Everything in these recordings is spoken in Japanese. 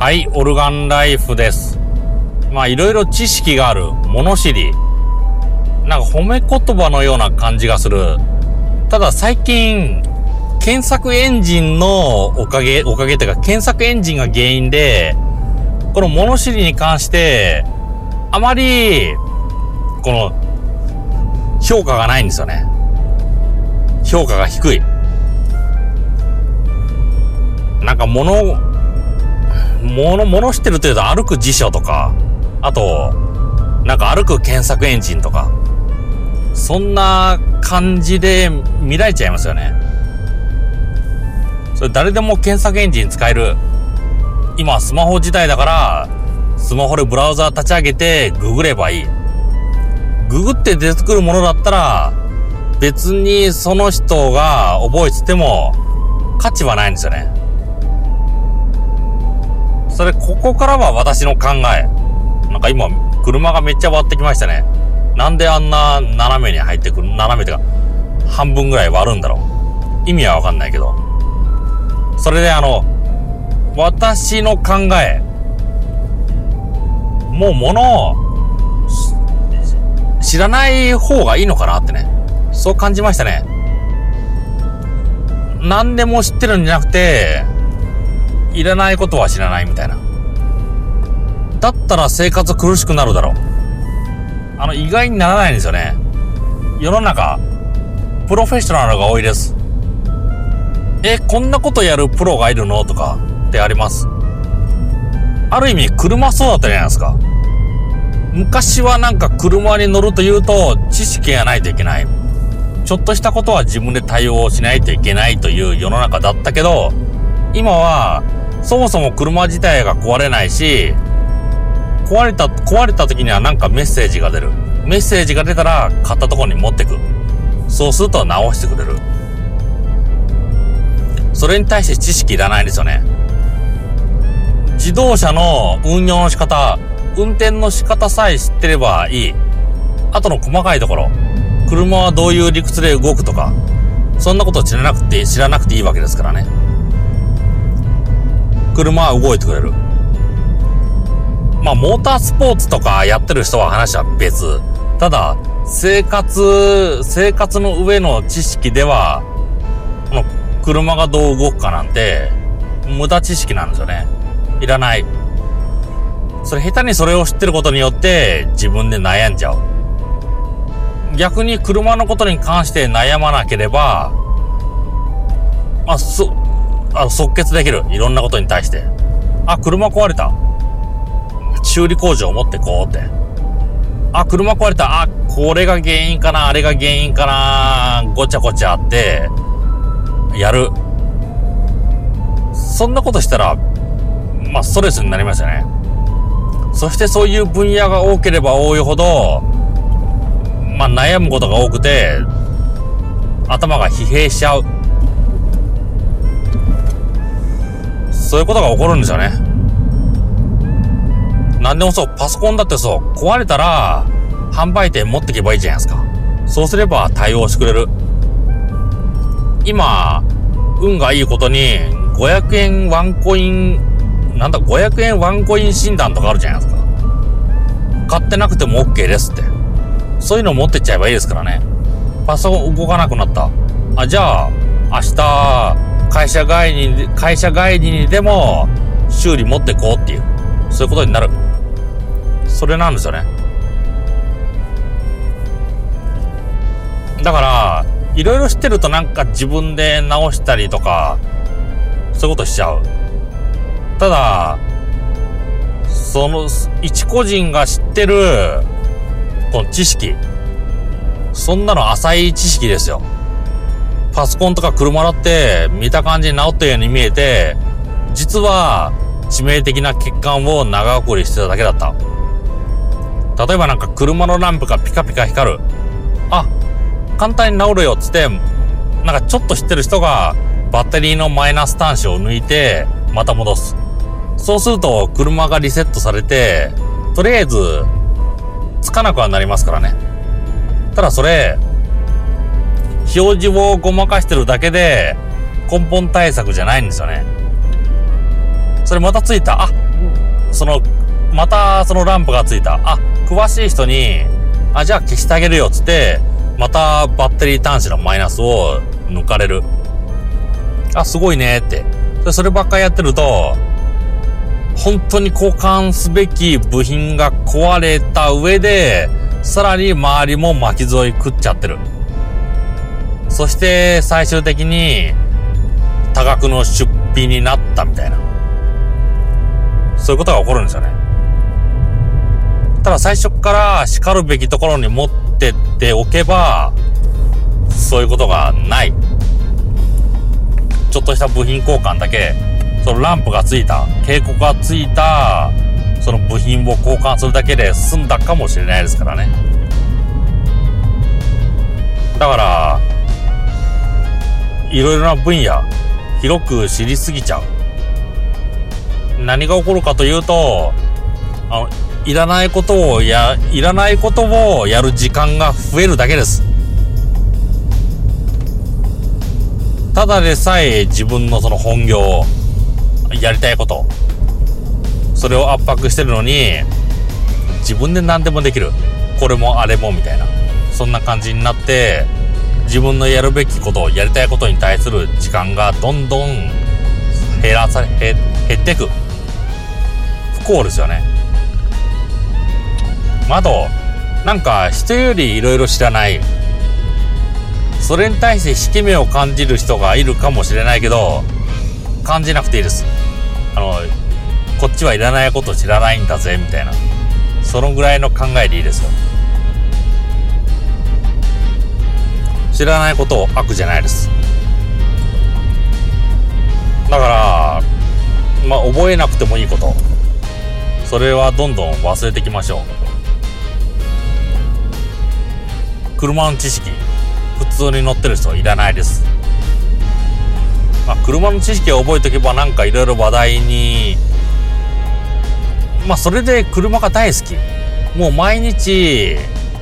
はい、オルガンライフです。まあ、いろいろ知識がある、物知り。なんか褒め言葉のような感じがする。ただ最近、検索エンジンのおかげ、おかげっていうか、検索エンジンが原因で、この物知りに関して、あまり、この、評価がないんですよね。評価が低い。なんか物、物、物知ってるというと歩く辞書とか、あと、なんか歩く検索エンジンとか、そんな感じで見られちゃいますよね。それ誰でも検索エンジン使える。今スマホ時代だから、スマホでブラウザ立ち上げてググればいい。ググって出てくるものだったら、別にその人が覚えてても価値はないんですよね。それ、ここからは私の考え。なんか今、車がめっちゃ割ってきましたね。なんであんな斜めに入ってくる、斜めってか、半分ぐらい割るんだろう。意味はわかんないけど。それであの、私の考え。もう物を、知らない方がいいのかなってね。そう感じましたね。何でも知ってるんじゃなくて、いらないことは知らないみたいな。だったら生活苦しくなるだろう。あの、意外にならないんですよね。世の中、プロフェッショナルが多いです。え、こんなことやるプロがいるの？とかってあります。ある意味、車そうだったじゃないですか。昔はなんか車に乗るというと知識がないといけない。ちょっとしたことは自分で対応しないといけないという世の中だったけど、今はそもそも車自体が壊れないし、壊れた、壊れた時にはなんかメッセージが出る。メッセージが出たら買ったところに持ってく。そうすると直してくれる。それに対して知識いらないですよね。自動車の運用の仕方、運転の仕方さえ知ってればいい。あとの細かいところ。車はどういう理屈で動くとか。そんなこと知らなくて、知らなくていいわけですからね。車は動いてくれる。まあ、モータースポーツとかやってる人は話は別。ただ、生活、生活の上の知識では、この車がどう動くかなんて、無駄知識なんですよね。いらない。それ下手にそれを知ってることによって自分で悩んじゃう。逆に車のことに関して悩まなければ、まあ、そ、あの即決できる。いろんなことに対して。あ、車壊れた。修理工場を持ってこうって。あ、車壊れた。あ、これが原因かな、あれが原因かな、ごちゃごちゃあって、やる。そんなことしたら、まあ、ストレスになりますよね。そしてそういう分野が多ければ多いほど、まあ、悩むことが多くて、頭が疲弊しちゃう。そういうことが起こるんですよね？なんでもそう、パソコンだってそう、壊れたら、販売店持ってけばいいじゃないですか。そうすれば対応してくれる。今、運がいいことに、500円ワンコイン、なんだ、500円ワンコイン診断とかあるじゃないですか。買ってなくても OK ですって。そういうの持ってっちゃえばいいですからね。パソコン動かなくなった。あ、じゃあ、明日、会社帰りに、会社帰りにでも、修理持ってこうっていう、そういうことになる。それなんですよね。だから、いろいろ知ってるとなんか自分で直したりとか、そういうことしちゃう。ただ、その、一個人が知ってる、この知識。そんなの浅い知識ですよ。パソコンとか車だって見た感じに治ったように見えて、実は致命的な欠陥を長送りしてただけだった。例えばなんか車のランプがピカピカ光る。あ、簡単に治るよっつって、なんかちょっと知ってる人がバッテリーのマイナス端子を抜いて、また戻す。そうすると車がリセットされて、とりあえず、つかなくはなりますからね。ただそれ、表示をごまかしてるだけで根本対策じゃないんですよね。それまたついた。あ、その、またそのランプがついた。あ、詳しい人に、あ、じゃあ消してあげるよっ、つって、またバッテリー端子のマイナスを抜かれる。あ、すごいねって。そればっかりやってると、本当に交換すべき部品が壊れた上で、さらに周りも巻き添い食っちゃってる。そして最終的に多額の出費になったみたいな。そういうことが起こるんですよね。ただ最初から叱るべきところに持ってっておけば、そういうことがない。ちょっとした部品交換だけ、そのランプがついた、警告がついた、その部品を交換するだけで済んだかもしれないですからね。だから、いろいろな分野、広く知りすぎちゃう。何が起こるかというと、あの、いらないことをや、いらないことをやる時間が増えるだけです。ただでさえ自分のその本業、やりたいこと、それを圧迫してるのに、自分で何でもできる。これもあれもみたいな。そんな感じになって、自分のやるべきこと、やりたいことに対する時間がどんどん減らされ、減減っていく。不幸ですよね。あ、と、なんか人より色々知らない。それに対して引き目を感じる人がいるかもしれないけど、感じなくていいです。あの、こっちはいらないこと知らないんだぜ、みたいな。そのぐらいの考えでいいですよ。知らないことを悪じゃないです。だからまあ覚えなくてもいいこと。それはどんどん忘れていきましょう。車の知識。普通に乗ってる人いらないです。まあ車の知識を覚えておけばなんかいろいろ話題に。まあそれで車が大好き。もう毎日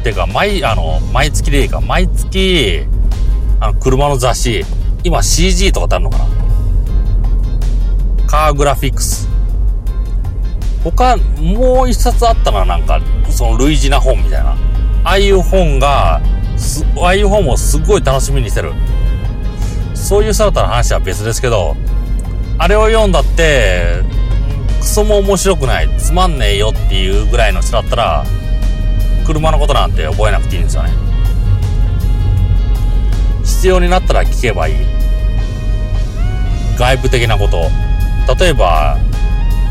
ていうか、毎、あの、毎月でいいか、毎月、あの、車の雑誌、今 CG とかってあるのかな？カーグラフィックス。他、もう一冊あったな、なんか、その類似な本みたいな。ああいう本が、ああいう本もすごい楽しみにしてる。そういう姿の話は別ですけど、あれを読んだって、クソも面白くない、つまんねえよっていうぐらいの人だったら、車のことなんて覚えなくていいんですよね。必要になったら聞けばいい。外部的なこと。例えば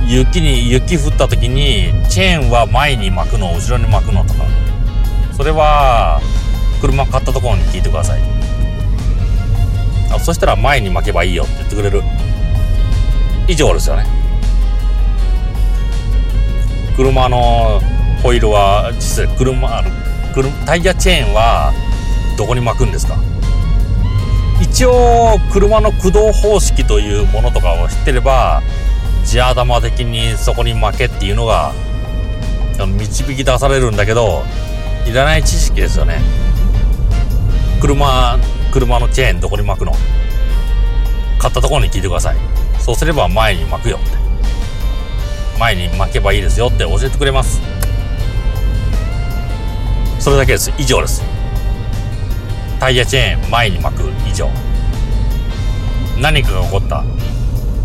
雪に雪降った時にチェーンは前に巻くの後ろに巻くのとか。それは車買ったところに聞いてください。あそしたら前に巻けばいいよって言ってくれる。以上ですよね。車のホイールは実際車あの車タイヤチェーンはどこに巻くんですか？一応車の駆動方式というものとかを知ってれば地頭的にそこに負けっていうのが導き出されるんだけどいらない知識ですよね。車車のチェーンどこに巻くの？買ったところに聞いてください。そうすれば前に巻くよって。前に巻けばいいですよって教えてくれます。それだけです。以上です。タイヤチェーン前に巻く以上。何かが起こった。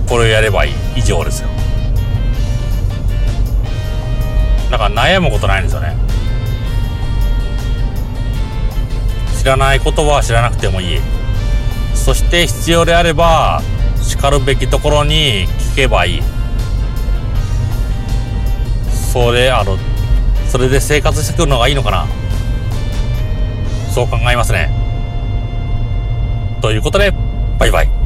これをやればいい。以上ですよ。だから悩むことないんですよね。知らないことは知らなくてもいい。そして必要であれば叱るべきところに聞けばいい。それあのそれで生活してくるのがいいのかな。そう考えますね。ということで、バイバイ。